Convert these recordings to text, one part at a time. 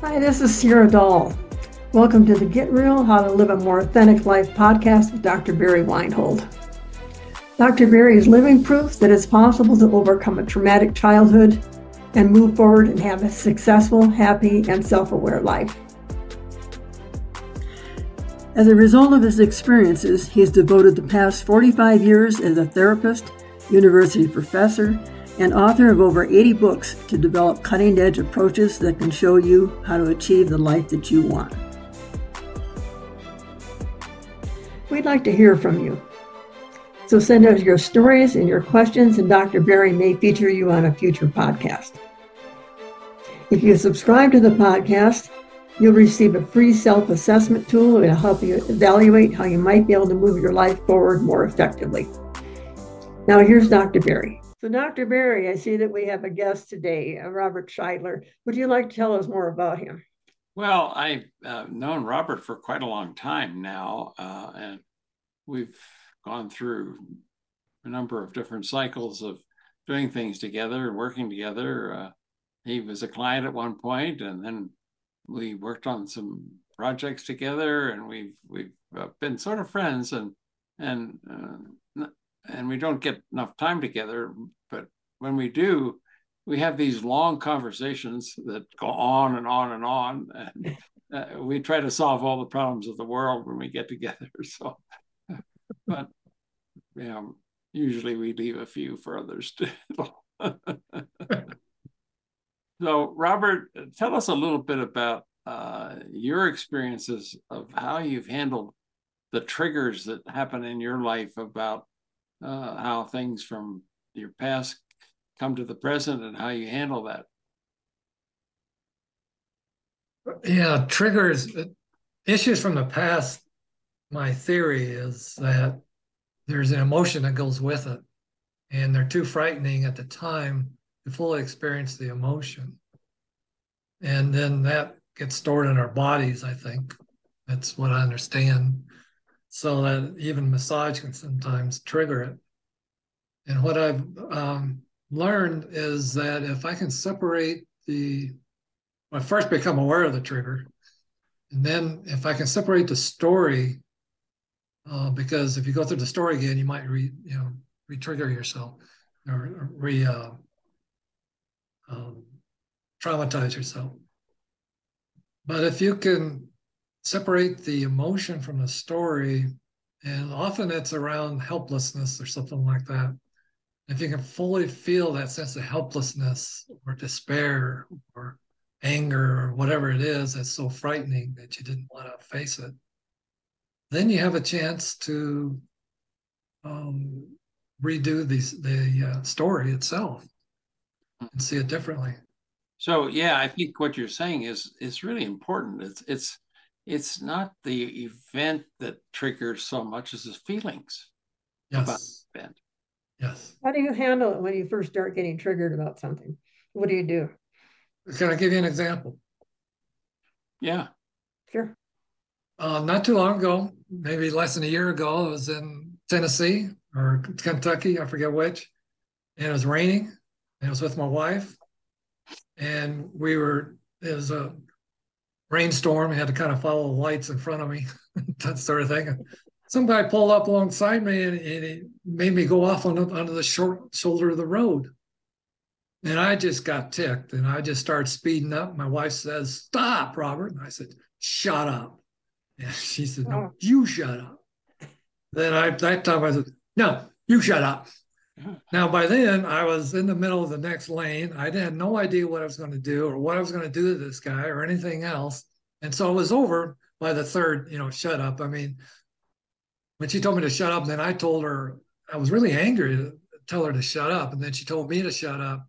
Hi, this is Sierra Dahl. Welcome to the Get Real How to Live a More Authentic Life podcast with Dr. Barry Weinhold. Dr. Barry is living proof that it's possible to overcome a traumatic childhood and move forward and have a successful, happy, and self aware life. As a result of his experiences, he has devoted the past 45 years as a therapist, university professor, and author of over 80 books to develop cutting edge approaches that can show you how to achieve the life that you want. We'd like to hear from you. So send us your stories and your questions, and Dr. Barry may feature you on a future podcast. If you subscribe to the podcast, you'll receive a free self assessment tool that will help you evaluate how you might be able to move your life forward more effectively. Now, here's Dr. Barry. So, Dr. Barry, I see that we have a guest today, uh, Robert Scheidler. Would you like to tell us more about him? Well, I've uh, known Robert for quite a long time now, uh, and we've gone through a number of different cycles of doing things together and working together. Uh, he was a client at one point, and then we worked on some projects together, and we've we've uh, been sort of friends, and and uh, and we don't get enough time together, but when we do, we have these long conversations that go on and on and on. And uh, we try to solve all the problems of the world when we get together. So, but you know, usually we leave a few for others to. so, Robert, tell us a little bit about uh, your experiences of how you've handled the triggers that happen in your life about uh, how things from your past come to the present and how you handle that. Yeah, triggers issues from the past. My theory is that there's an emotion that goes with it, and they're too frightening at the time to fully experience the emotion. And then that gets stored in our bodies, I think. That's what I understand. So that even massage can sometimes trigger it. And what I've um, learned is that if I can separate the, I first become aware of the trigger, and then if I can separate the story, uh, because if you go through the story again, you might re, you know, re-trigger yourself or re uh, um, traumatize yourself. But if you can separate the emotion from the story, and often it's around helplessness or something like that if you can fully feel that sense of helplessness or despair or anger or whatever it is that's so frightening that you didn't want to face it, then you have a chance to um, redo the, the uh, story itself and see it differently. So yeah, I think what you're saying is is really important. It's it's it's not the event that triggers so much as the feelings yes. about the event. Yes. How do you handle it when you first start getting triggered about something? What do you do? Can I give you an example? Yeah. Sure. Uh, not too long ago, maybe less than a year ago, I was in Tennessee or Kentucky, I forget which, and it was raining. And I was with my wife, and we were. It was a rainstorm. I had to kind of follow the lights in front of me, that sort of thing some guy pulled up alongside me and, and he made me go off on the, onto the short shoulder of the road. And I just got ticked and I just started speeding up. My wife says, Stop, Robert. And I said, Shut up. And she said, No, oh. you shut up. Then I that time I said, No, you shut up. Now, by then, I was in the middle of the next lane. I had no idea what I was going to do or what I was going to do to this guy or anything else. And so it was over by the third, you know, shut up. I mean, when she told me to shut up, then I told her I was really angry to tell her to shut up, and then she told me to shut up.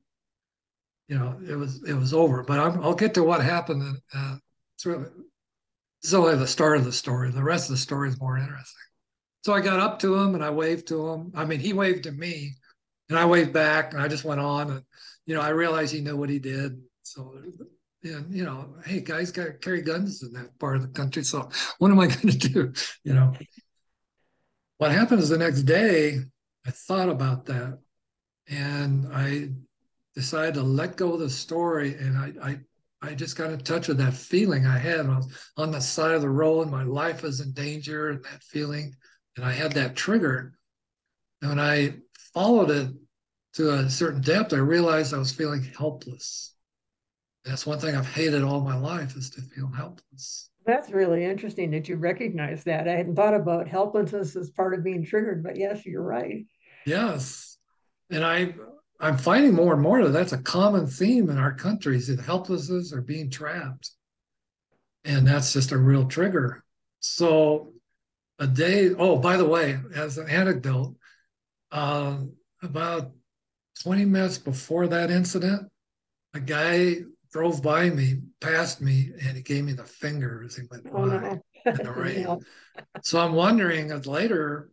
You know, it was it was over. But i will get to what happened. Uh, it's really it's only the start of the story. The rest of the story is more interesting. So I got up to him and I waved to him. I mean, he waved to me, and I waved back, and I just went on. And you know, I realized he knew what he did. So and you know, hey, guys got carry guns in that part of the country. So what am I going to do? You know, what happened is the next day, I thought about that and I decided to let go of the story and I, I I just got in touch with that feeling I had. I was on the side of the road, and my life was in danger, and that feeling, and I had that trigger. And when I followed it to a certain depth, I realized I was feeling helpless. That's one thing I've hated all my life is to feel helpless. That's really interesting that you recognize that. I hadn't thought about helplessness as part of being triggered, but yes, you're right. Yes. And I I'm finding more and more that that's a common theme in our countries that helplessness or being trapped. And that's just a real trigger. So a day, oh, by the way, as an anecdote, uh, about 20 minutes before that incident, a guy drove by me, passed me, and he gave me the finger as he went oh, by no. in the rain. no. So I'm wondering later,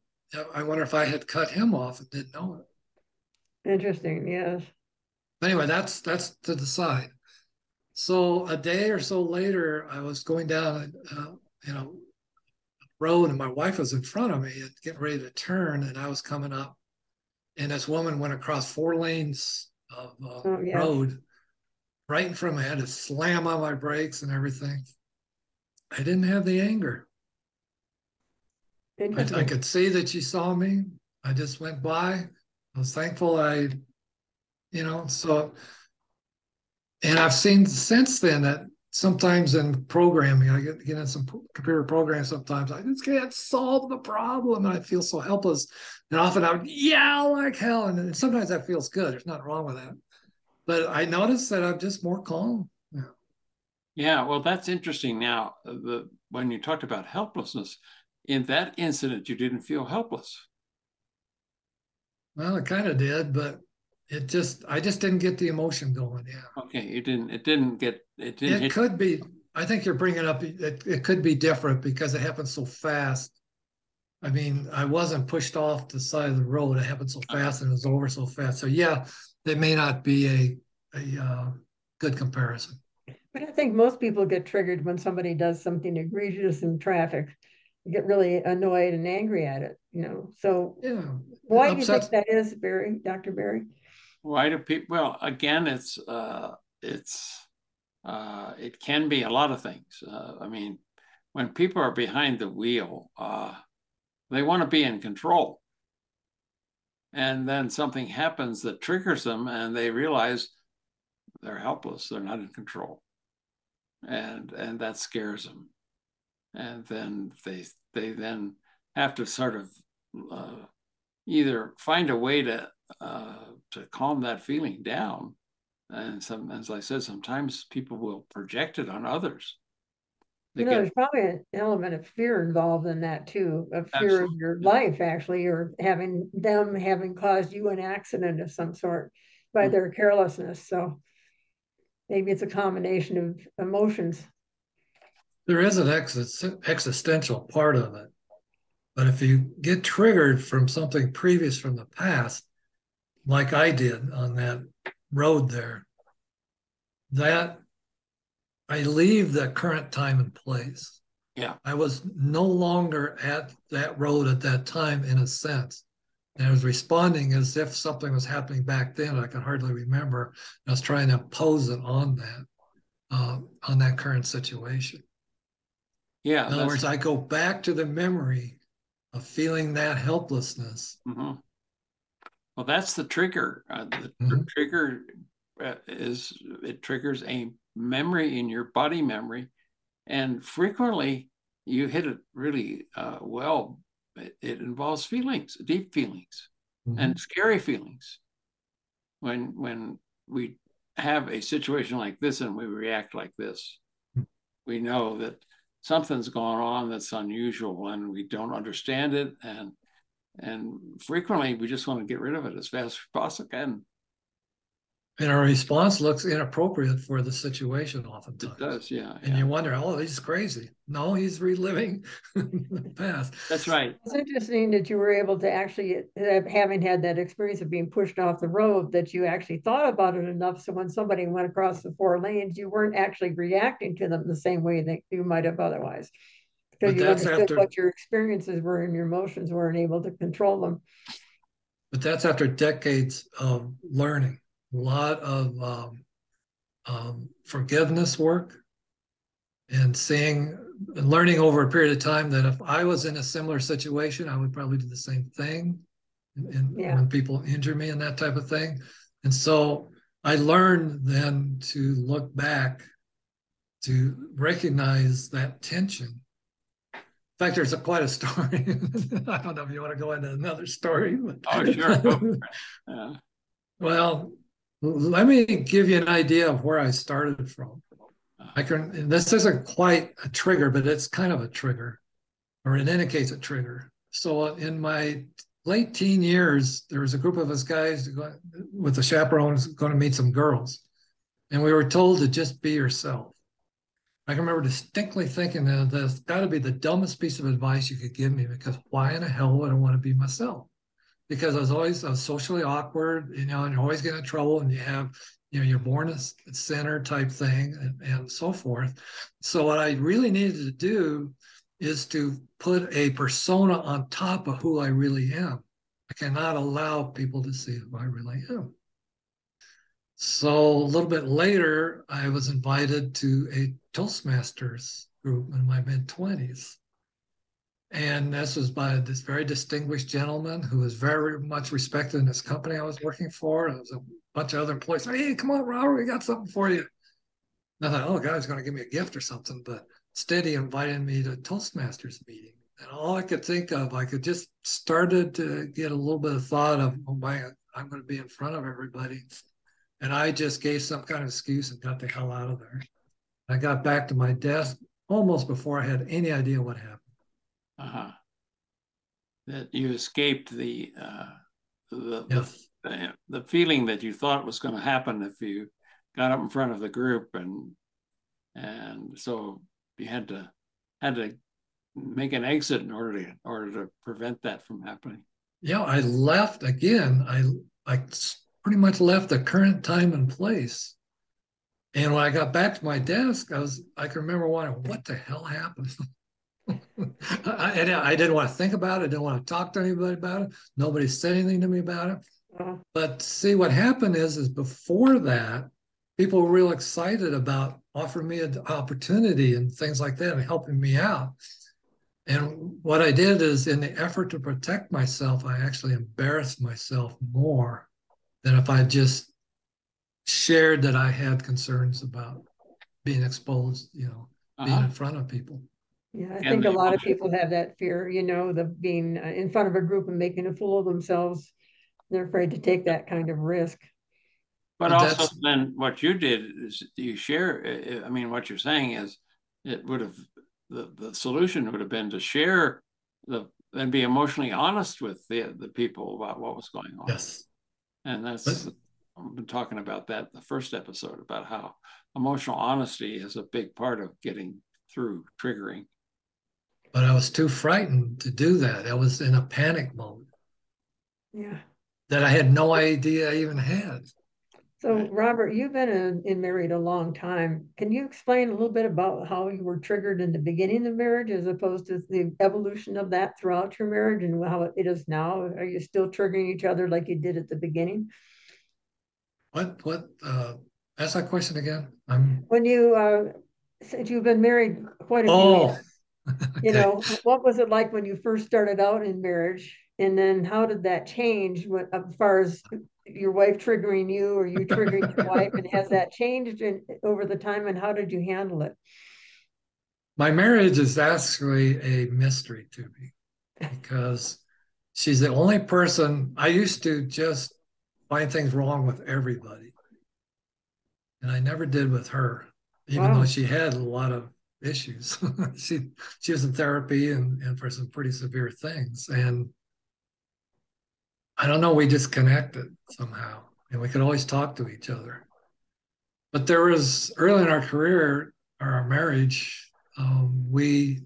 I wonder if I had cut him off and didn't know it. Interesting, yes. Anyway, that's that's to the side. So a day or so later, I was going down, uh, you know, road, and my wife was in front of me and getting ready to turn, and I was coming up, and this woman went across four lanes of uh, oh, yeah. road right in front of me. I had to slam on my brakes and everything. I didn't have the anger. I, I, could see that she saw me. I just went by. I was thankful I, you know, so, and I've seen since then that sometimes in programming, I get, get in some computer programs sometimes, I just can't solve the problem. And I feel so helpless. And often I would yell like hell. And sometimes that feels good. There's nothing wrong with that but I noticed that I'm just more calm. Yeah. Yeah, well, that's interesting. Now, uh, the when you talked about helplessness, in that incident, you didn't feel helpless. Well, it kind of did, but it just I just didn't get the emotion going. Yeah. Okay, you didn't. It didn't get. It didn't. It hit... could be. I think you're bringing up. It, it could be different because it happened so fast. I mean, I wasn't pushed off the side of the road. It happened so fast and it was over so fast. So yeah, it may not be a a uh, good comparison. But I think most people get triggered when somebody does something egregious in traffic. You get really annoyed and angry at it, you know. So yeah, why do you think that is, Barry, Dr. Barry? Why do people? Well, again, it's uh, it's uh, it can be a lot of things. Uh, I mean, when people are behind the wheel, uh, they want to be in control and then something happens that triggers them and they realize they're helpless they're not in control and and that scares them and then they they then have to sort of uh, either find a way to uh, to calm that feeling down and some as i said sometimes people will project it on others you know, get... there's probably an element of fear involved in that too, of fear Absolutely. of your life, actually, or having them having caused you an accident of some sort by mm-hmm. their carelessness. So maybe it's a combination of emotions. There is an ex- existential part of it. But if you get triggered from something previous from the past, like I did on that road there, that I leave the current time and place. Yeah. I was no longer at that road at that time in a sense. And I was responding as if something was happening back then. I can hardly remember. I was trying to impose it on that, uh, on that current situation. Yeah. In other words, I go back to the memory of feeling that helplessness. Mm-hmm. Well, that's the trigger. Uh, the mm-hmm. trigger uh, is it triggers a memory in your body memory, and frequently you hit it really uh, well it, it involves feelings, deep feelings, mm-hmm. and scary feelings. When when we have a situation like this and we react like this, mm-hmm. we know that something's going on that's unusual and we don't understand it and and frequently we just want to get rid of it as fast as possible can and our response looks inappropriate for the situation oftentimes. It does, yeah. And yeah. you wonder, oh, he's crazy. No, he's reliving the past. That's right. It's interesting that you were able to actually, having had that experience of being pushed off the road, that you actually thought about it enough. So when somebody went across the four lanes, you weren't actually reacting to them the same way that you might have otherwise. Because but you understood after, what your experiences were and your emotions were and able to control them. But that's after decades of learning a lot of um, um, forgiveness work and seeing and learning over a period of time that if I was in a similar situation, I would probably do the same thing. And, and Yeah. when people injure me and that type of thing. And so I learned then to look back to recognize that tension. In fact, there's a, quite a story. I don't know if you want to go into another story. But... Oh, sure. Go for it. Yeah. Well, let me give you an idea of where I started from. I can, this isn't quite a trigger, but it's kind of a trigger, or it indicates a trigger. So in my late teen years, there was a group of us guys with the chaperones going to meet some girls. And we were told to just be yourself. I can remember distinctly thinking that that's got to be the dumbest piece of advice you could give me because why in the hell would I want to be myself? Because I was always I was socially awkward, you know, and you're always getting in trouble, and you have, you know, you're born a sinner type thing, and, and so forth. So what I really needed to do is to put a persona on top of who I really am. I cannot allow people to see who I really am. So a little bit later, I was invited to a Toastmasters group in my mid 20s. And this was by this very distinguished gentleman who was very much respected in this company I was working for. There was a bunch of other employees. Hey, come on, Robert, we got something for you. And I thought, oh, God's going to give me a gift or something. But instead, he invited me to a Toastmasters meeting. And all I could think of, I could just started to get a little bit of thought of, oh my, I'm going to be in front of everybody. And I just gave some kind of excuse and got the hell out of there. I got back to my desk almost before I had any idea what happened. Uh-huh. That you escaped the uh, the, the Yes. the, the feeling that you thought was going to happen if you got up in front of the group and and so you had to had to make an exit in order to in order to prevent that from happening. Yeah, I left again. I I pretty much left the current time and place. And when I got back to my desk, I was I can remember wondering what the hell happened. I, I, I didn't want to think about it. I didn't want to talk to anybody about it. Nobody said anything to me about it. Uh, But see, what happened is, is before that, people were real excited about offering me an opportunity and things like that and helping me out. And what I did is, in the effort to protect myself, I actually embarrassed myself more than if I just shared that I had concerns about being exposed, you know, being Uh-huh. in front of people. Yeah, I And think a lot of people have that fear, you know, the being uh, in front of a group and making a fool of themselves. They're afraid to take that kind of risk. But But also then what you did is you share, I- I mean, what you're saying is it would have, the, the solution would have been to share the, and be emotionally honest with the, the people about what was going on. Yes. And that's, I've been talking about that in the first episode about how emotional honesty is a big part of getting through triggering. But I was too frightened to do that. I was in a panic mode Yeah. that I had no idea I even had. So Right. Robert, you've been in, in married a long time. Can you explain a little bit about how you were triggered in the beginning of marriage as opposed to the evolution of that throughout your marriage and how it is now? Are you still triggering each other like you did at the beginning? What, what, uh, ask that question again? I'm, When you, uh, since you've been married quite a few oh, years, you know, what was it like when you first started out in marriage? And then how did that change when, as far as your wife triggering you or you triggering your wife? And has that changed in, over the time and how did you handle it? My marriage is actually a mystery to me because she's the only person I used to just find things wrong with everybody. And I never did with her, even Wow. though she had a lot of issues. she she was in therapy and, and for some pretty severe things. And I don't know, we just connected somehow. And we could always talk to each other. But there was early in our career or our marriage, um, we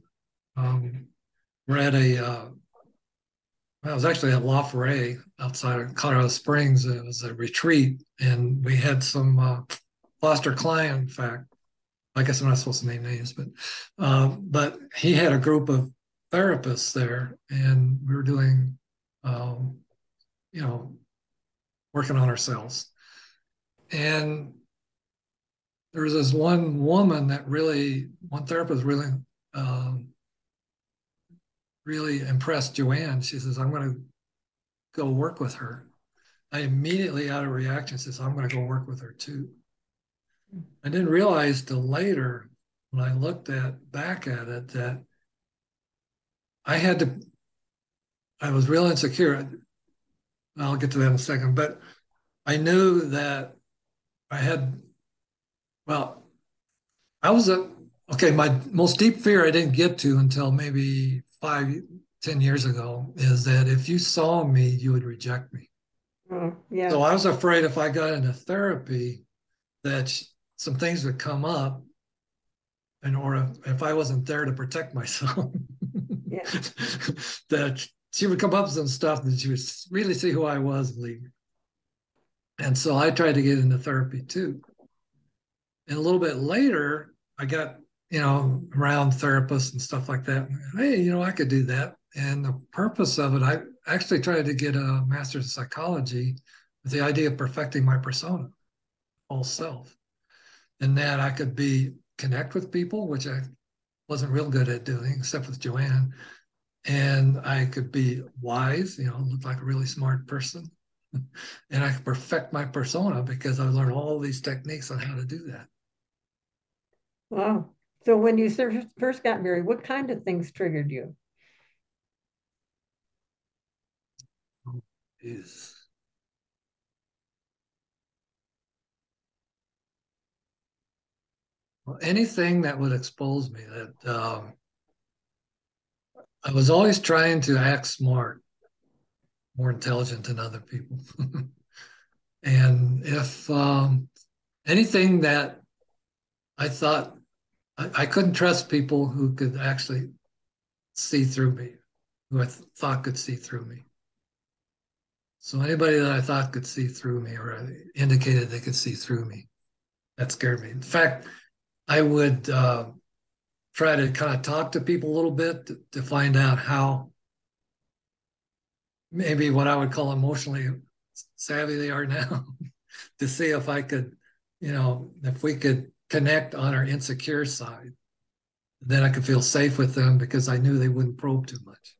um, were at a uh, well, it was actually at La Foret outside of Colorado Springs. It was a retreat, and we had some uh, Foster Cline, in fact. I guess I'm not supposed to name names, but uh, but he had a group of therapists there, and we were doing, um, you know, working on ourselves. And there was this one woman that really, one therapist really, um, really impressed Joanne. She says, I'm going to go work with her. I immediately, out of reaction, says, I'm going to go work with her too. I didn't realize till later when I looked at back at it that I had to, I was real insecure. I'll get to that in a second, but I knew that I had, well, I was a, okay, my most deep fear I didn't get to until maybe five, ten years ago is that if you saw me, you would reject me. Oh, yeah. So I was afraid if I got into therapy that some things would come up and or if, if I wasn't there to protect myself, Yeah. that she would come up with some stuff that she would really see who I was and leave. And so I tried to get into therapy too. And a little bit later, I got, you know, around therapists and stuff like that. Hey, you know, I could do that. And the purpose of it, I actually tried to get a master's in psychology with the idea of perfecting my persona, all self. And that I could be connect with people, which I wasn't real good at doing, except with Joanne. And I could be wise, you know, look like a really smart person. and I could perfect my persona because I learned all these techniques on how to do that. Wow. So when you fir- first got married, what kind of things triggered you? Is well, anything that would expose me that um, I was always trying to act smart, more intelligent than other people. and if um, anything that I thought I, I, couldn't trust people who could actually see through me, who I th- thought could see through me. So anybody that I thought could see through me or indicated they could see through me, that scared me. In fact, I would uh, try to kind of talk to people a little bit to, to find out how maybe what I would call emotionally savvy they are now to see if I could, you know, if we could connect on our insecure side, then I could feel safe with them because I knew they wouldn't probe too much.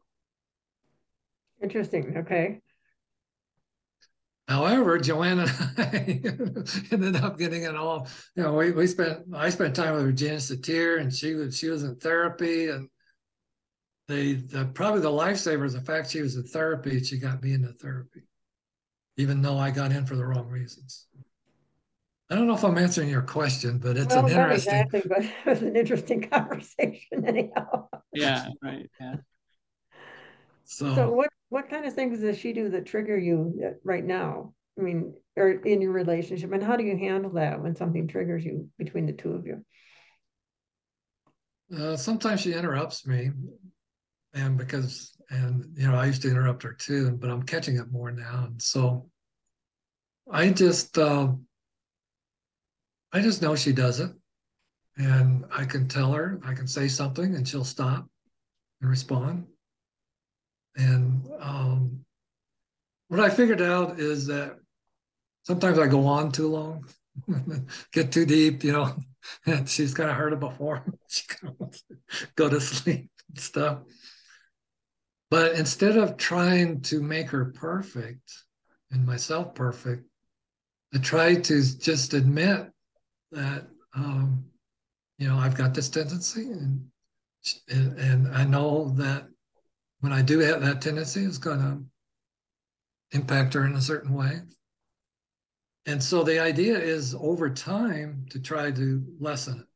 Interesting. Okay. However, Joanna and I ended up getting it all. You know, we, we spent I spent time with Virginia Satir, and she was she was in therapy, and the, the probably the lifesaver is the fact she was in therapy. She got me into therapy, even though I got in for the wrong reasons. I don't know if I'm answering your question, but it's well, an interesting. Exactly, but it was an interesting conversation anyhow. Yeah, right. Yeah. So, so what what kind of things does she do that trigger you uh, right now? I mean, or in your relationship, and how do you handle that when something triggers you between the two of you? Uh, sometimes she interrupts me, and because and you know I used to interrupt her too, but I'm catching it more now, and so I just uh, I just know she does it, and I can tell her I can say something, and she'll stop and respond, and um, what I figured out is that sometimes I go on too long, get too deep, you know, and she's kind of heard it before. she kind of wants to go to sleep and stuff. But instead of trying to make her perfect and myself perfect, I try to just admit that, um, you know, I've got this tendency and, and, and I know that when I do have that tendency, it's going to impact her in a certain way. And so the idea is over time to try to lessen it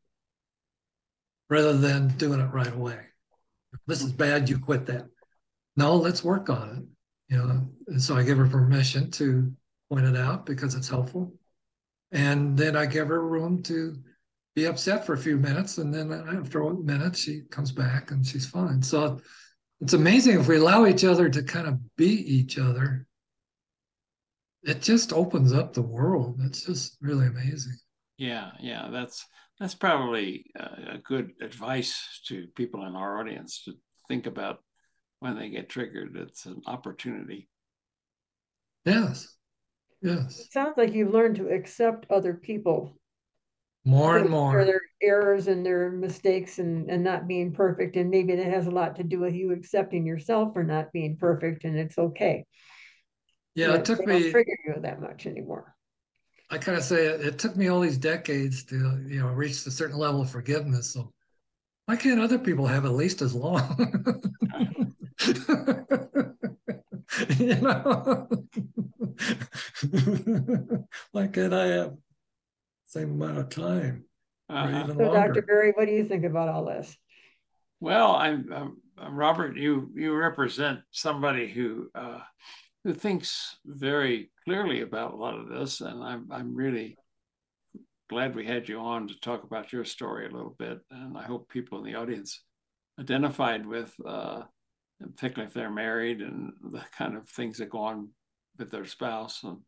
rather than doing it right away. This is bad, you quit that. No, let's work on it. You know, and so I give her permission to point it out because it's helpful. And then I give her room to be upset for a few minutes. And then after a minute, she comes back and she's fine. So it's amazing if we allow each other to kind of be each other it just opens up the world. It's just really amazing. Yeah yeah that's that's probably a good advice to people in our audience to think about when they get triggered. It's an opportunity. Yes yes. It sounds like you've learned to accept other people more and more For their errors and their mistakes and, and not being perfect. And maybe that has a lot to do with you accepting yourself for not being perfect and it's okay. Yeah, it took me. Trigger you that much anymore. I kind of say it, it took me all these decades to you know reach a certain level of forgiveness. So why can't other people have at least as long? you know, why can't I have same amount of time Uh-huh. even So Dr. longer? Barry, what do you think about all this? Well, I'm um, uh, Robert. You you represent somebody who uh, who thinks very clearly about a lot of this, and I'm I'm really glad we had you on to talk about your story a little bit, and I hope people in the audience identified with, uh, particularly if they're married and the kind of things that go on with their spouse, and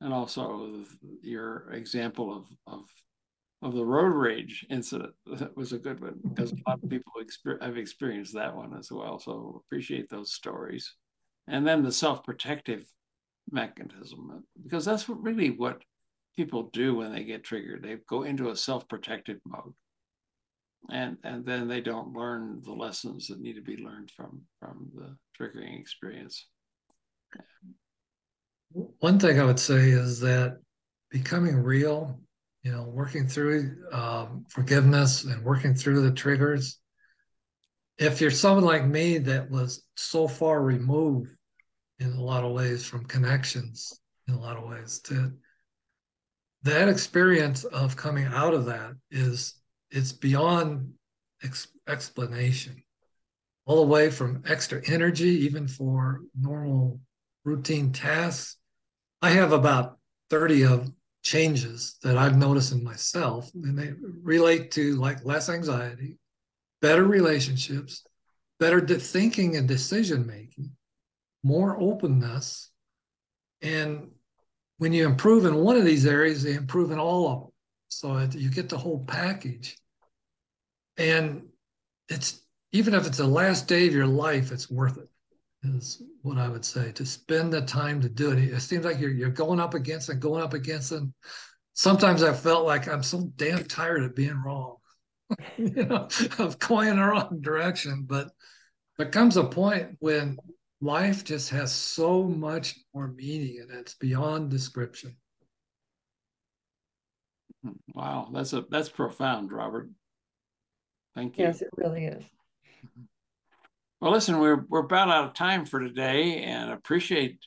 and also your example of of of the road rage incident that was a good one because a lot of people exper- have experienced that one as well. So appreciate those stories, and then the self-protective mechanism because that's what really what people do when they get triggered. They go into a self-protective mode, and and then they don't learn the lessons that need to be learned from from the triggering experience. One thing I would say is that becoming real, you know, working through um, forgiveness and working through the triggers. If you're someone like me that was so far removed in a lot of ways from connections, in a lot of ways, to that experience of coming out of that is it's beyond ex- explanation all the way from extra energy even for normal routine tasks i have about 30 of changes that i've noticed in myself and they relate to like less anxiety better relationships better de- thinking and decision making more openness and when you improve in one of these areas, they improve in all of them. So it, you get the whole package. And it's even if it's the last day of your life, it's worth it, is what I would say. To spend the time to do it. It seems like you're you're going up against and going up against it. Sometimes I felt like I'm so damn tired of being wrong, you know, of going in the wrong direction. But there comes a point when life just has so much more meaning and it's beyond description. Wow, that's a that's profound, Robert. Thank you. Yes, it really is. Mm-hmm. Well, listen, we're we're about out of time for today, and appreciate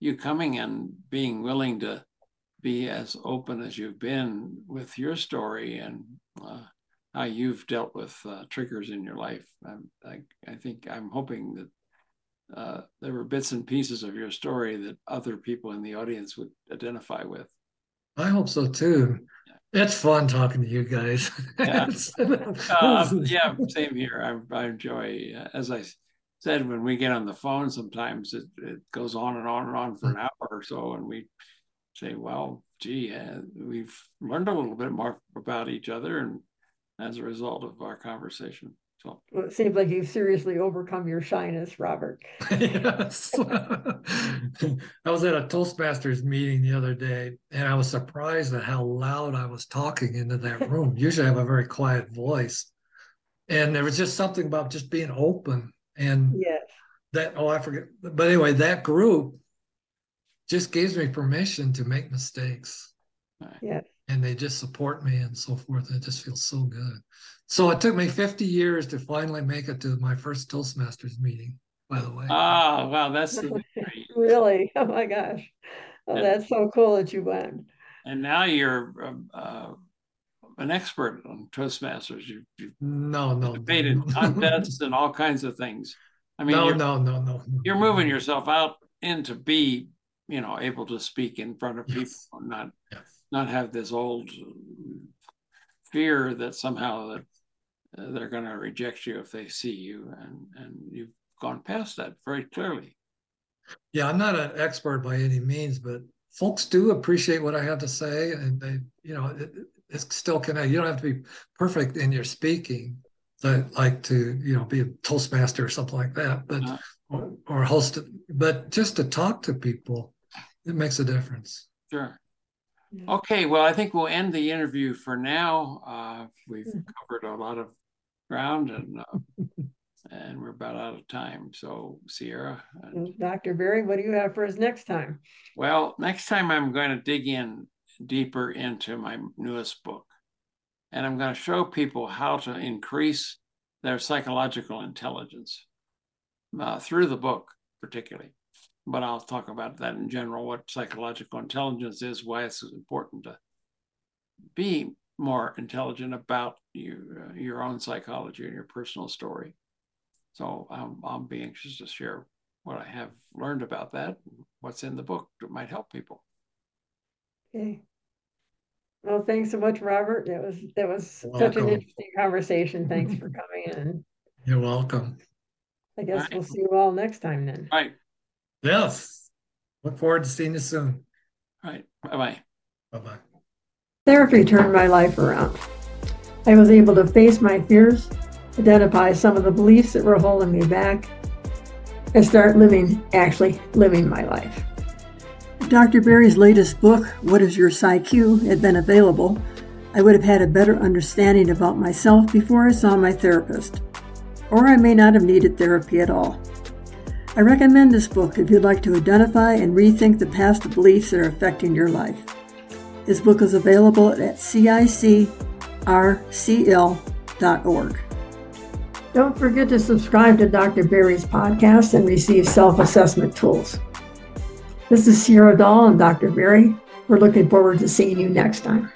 you coming and being willing to be as open as you've been with your story and uh, how you've dealt with uh, triggers in your life. I'm, I I think I'm hoping that uh, there were bits and pieces of your story that other people in the audience would identify with. I hope so too. It's fun talking to you guys. Yeah. Uh, yeah, same here. I, I enjoy, uh, as I said, when we get on the phone, sometimes it, it goes on and on and on for an hour or so, and we say, "Well, gee, uh, we've learned a little bit more about each other," and as a result of our conversation. So, Well, it seems like you've seriously overcome your shyness, Robert. yes. I was at a Toastmasters meeting the other day and I was surprised at how loud I was talking into that room. Usually I have a very quiet voice. And there was just something about just being open and Yes. that, oh, I forget. But anyway, that group just gives me permission to make mistakes Yes. and they just support me and so forth. It just feels so good. So it took me 50 years to finally make it to my first Toastmasters meeting, by the way. ah, wow, that's the victory. Really? Oh my gosh. Oh, Yeah. that's so cool that you went. and now you're um, uh, an expert on Toastmasters. You, you've no, no. debated no. contests and all kinds of things. I mean, no, you're, no, no, no, no. you're moving yourself out in to be, you know, able to speak in front of people, Yes. and not Yes. not have this old fear that somehow that uh, they're going to reject you if they see you, and and you've gone past that very clearly. Yeah, I'm not an expert by any means, but folks do appreciate what I have to say, and they, you know, it, it's still connect. You don't have to be perfect in your speaking, so like to, you know, be a Toastmaster or something like that, but Uh. or, or host, it. but just to talk to people, it makes a difference. Sure. Okay, well, I think we'll end the interview for now. Uh, we've Hmm. covered a lot of ground and uh, and we're about out of time. So, Sierra, And Dr. Barry, what do you have for us next time? well, next time I'm going to dig in deeper into my newest book, and I'm going to show people how to increase their psychological intelligence uh, through the book, particularly. But I'll talk about that in general what psychological intelligence is, why it's important to be more intelligent about you, uh, your own psychology and your personal story. So um, I'll be anxious to share what I have learned about that, what's in the book that might help people. Okay. Well, thanks so much, Robert. That was that was You're such an interesting conversation. Thanks for coming in. You're welcome. I guess Right. we'll see you all next time then. Right, Yes. Look forward to seeing you soon. All right. Bye bye. Bye bye. Therapy turned my life around. I was able to face my fears, identify some of the beliefs that were holding me back, and start living, actually living my life. Dr. Barry's latest book, What is Your PsyQ, had been available, I would have had a better understanding about myself before I saw my therapist. Or I may not have needed therapy at all. I recommend this book if you'd like to identify and rethink the past beliefs that are affecting your life. His book is available at cicrcl.org. Don't forget to subscribe to Dr. Barry's podcast and receive self assessment tools. This is Sierra Dahl and Dr. Barry. We're looking forward to seeing you next time.